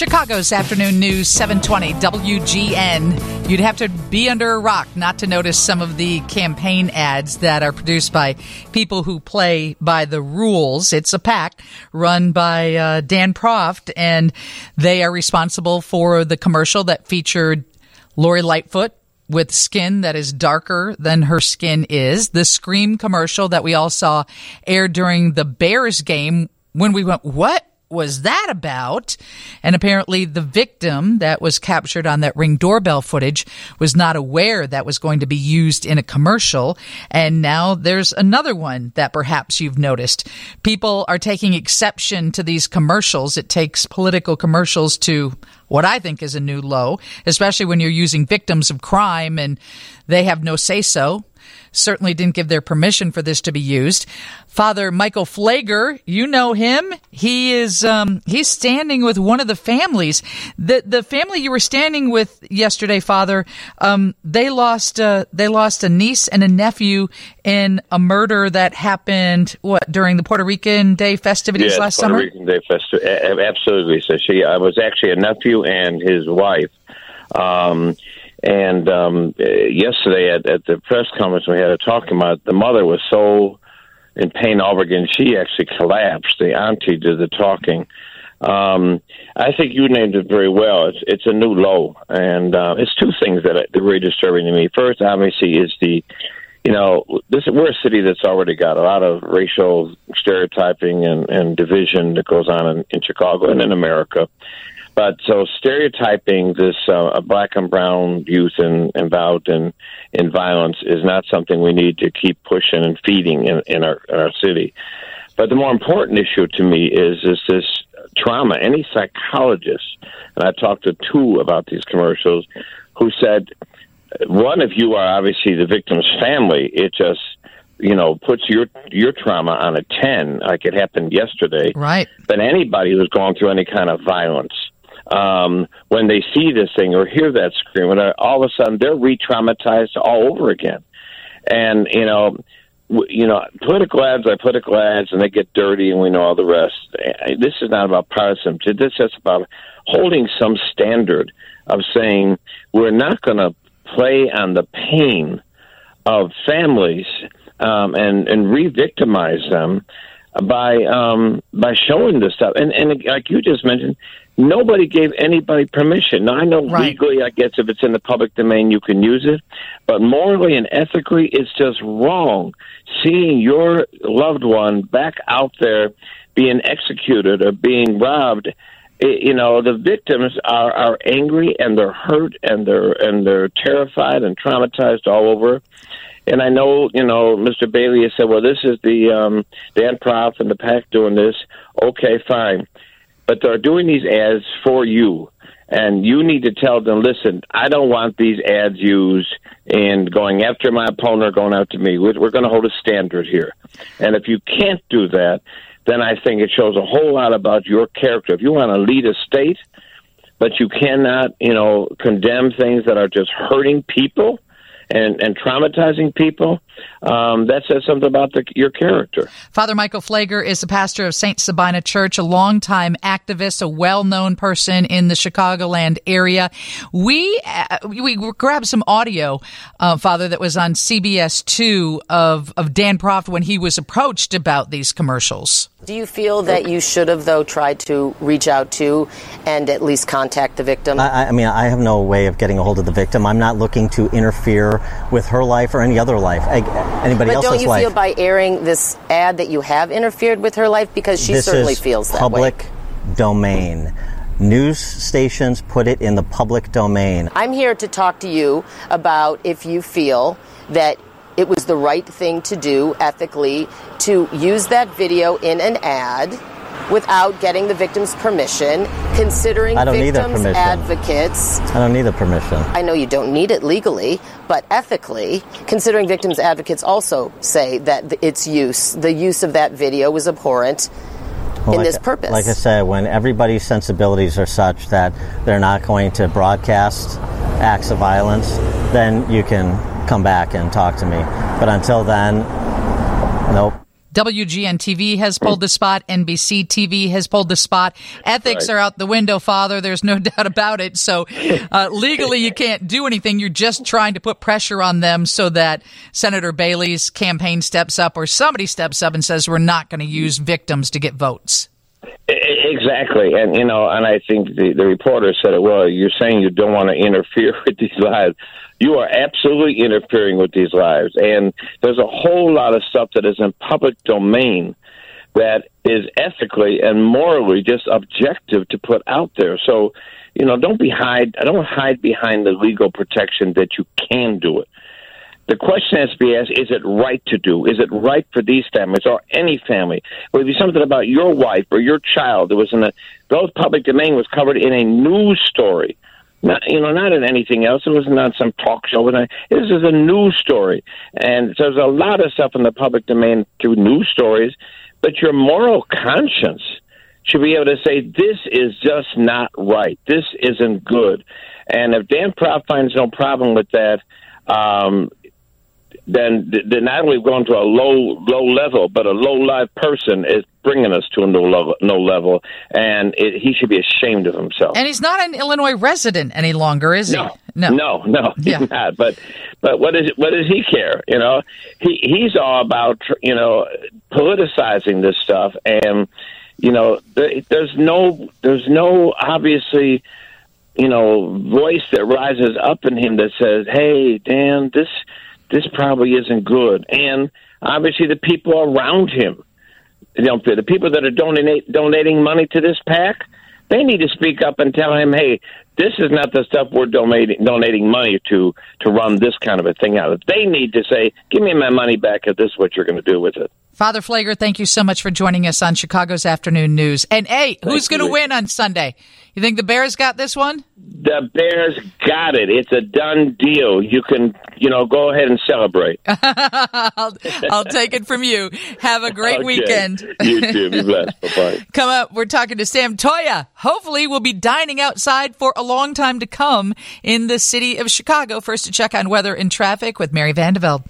Chicago's afternoon news 720 WGN. You'd have to be under a rock not to notice some of the campaign ads that are produced by people who play by the rules. It's a PAC run by uh, Dan Proft, and they are responsible for the commercial that featured Lori Lightfoot with skin that is darker than her skin is. The Scream commercial that we all saw aired during the Bears game when we went, what? Was that about? And apparently the victim that was captured on that ring doorbell footage was not aware that was going to be used in a commercial. And now there's another one that perhaps you've noticed. People are taking exception to these commercials. It takes political commercials to what I think is a new low, especially when you're using victims of crime and they have no say so certainly didn't give their permission for this to be used. Father Michael Pfleger, you know him. He is um, he's standing with one of the families. The the family you were standing with yesterday, Father. Um, they lost uh, they lost a niece and a nephew in a murder that happened what during the Puerto Rican Day festivities yes, last Puerto summer. Rican Day festival, absolutely. So she, I was actually a nephew and his wife. Um, and um, yesterday at, at the press conference we had a talking about the mother was so in pain again she actually collapsed. The auntie did the talking. Um, I think you named it very well. It's it's a new low, and uh, it's two things that are really disturbing to me. First, obviously, is the you know this we're a city that's already got a lot of racial stereotyping and, and division that goes on in, in Chicago and in America. But so stereotyping this uh, black and brown youth in, involved in in violence is not something we need to keep pushing and feeding in, in our in our city. But the more important issue to me is is this trauma. Any psychologist, and I talked to two about these commercials, who said one, of you are obviously the victim's family, it just you know puts your your trauma on a 10 like it happened yesterday Right. but anybody who's gone through any kind of violence um, when they see this thing or hear that scream, when they're- all of a sudden they're re-traumatized all over again. And you know, you know, political ads are political ads, and they get dirty, and we know all the rest. Eh, This is not about partisanship. This is about holding some standard of saying we're not going to play on the pain of families um, and and re-victimize them by um, by showing this stuff. And and like you just mentioned, nobody gave anybody permission. Now I know Right. legally, I guess if it's in the public domain, you can use it, but morally and ethically, it's just wrong. Seeing your loved one back out there being executed or being robbed. You know the victims are are angry and they're hurt and they're and they're terrified and traumatized all over. And I know, you know, Mr. Bailey has said, well, this is the um, Dan Proft and the PAC doing this. Okay, fine. But they're doing these ads for you. And you need to tell them, listen, I don't want these ads used in going after my opponent or going after me. We're, we're going to hold a standard here. And if you can't do that, then I think it shows a whole lot about your character. If you want to lead a state, but you cannot, you know, condemn things that are just hurting people and, and traumatizing people, um, that says something about the, your character. Father Michael Pfleger is the pastor of St. Sabina Church, a longtime activist, a well-known person in the Chicagoland area. We uh, we grabbed some audio, uh, Father, that was on CBS two of of Dan Proft when he was approached about these commercials. Do you feel that you should have, though, tried to reach out to and at least contact the victim? I, I mean, I have no way of getting a hold of the victim. I'm not looking to interfere with her life or any other life, anybody but else's don't you life. feel by airing this ad that you have interfered with her life? Because she this certainly feels that public way. domain. News stations put it in the public domain. I'm here to talk to you about if you feel that it was the right thing to do ethically to use that video in an ad without getting the victim's permission, considering I don't need their victims' permission. advocates. I don't need the permission. I know you don't need it legally, but ethically, considering victims' advocates also say that its use, the use of that video, was abhorrent Well, in like, this purpose. Like I said, when everybody's sensibilities are such that they're not going to broadcast acts of violence, then you can come back and talk to me. But until then, nope. WGN TV has pulled the spot. NBC TV has pulled the spot. Ethics Right. are out the window, Father. There's no doubt about it. So uh, legally, you can't do anything. You're just trying to put pressure on them so that Senator Bailey's campaign steps up or somebody steps up and says we're not going to use victims to get votes. Exactly, and you know, and I think the, the reporter said it well. You're saying you don't want to interfere with these lives. You are absolutely interfering with these lives, and there's a whole lot of stuff that is in public domain that is ethically and morally just objective to put out there. So, you know, don't be hide. Don't hide behind the legal protection that you can do it. The question has to be asked: Is it right to do? Is it right for these families or any family? Would it be something about your wife or your child that was in a both public domain was covered in a news story? Not, you know, not in anything else. It wasn't on some talk show. This is a news story, and so there's a lot of stuff in the public domain through news stories. But your moral conscience should be able to say this is just not right. This isn't good. And if Dan Proft finds no problem with that, um, then then not only going to a low low level, but a low life person is bringing us to a no level, no level, and it, he should be ashamed of himself. And he's not an Illinois resident any longer, is No, he? no, no, no, he's Yeah. not. But but what is what does he care? You know, he he's all about you know politicizing this stuff, and you know there, there's no there's no obviously you know voice that rises up in him that says, "Hey, Dan, this this probably isn't good," and obviously the people around him you know, the people that are donate, donating money to this PAC, they need to speak up and tell him, hey, this is not the stuff we're donating donating money to to run this kind of a thing out. They need to say, give me my money back if this is what you're going to do with it. Father Pfleger, thank you so much for joining us on Chicago's Afternoon News. And hey, who's going to win on Sunday? You think the Bears got this one? The Bears got it. It's a done deal. You can, you know, go ahead and celebrate. I'll, I'll take it from you. Have a great Okay. weekend. You too. Be blessed. Bye bye. Come up, we're talking to Sam Toia. Hopefully, we'll be dining outside for a long time to come in the city of Chicago. First, to check on weather and traffic with Mary Vandevelde.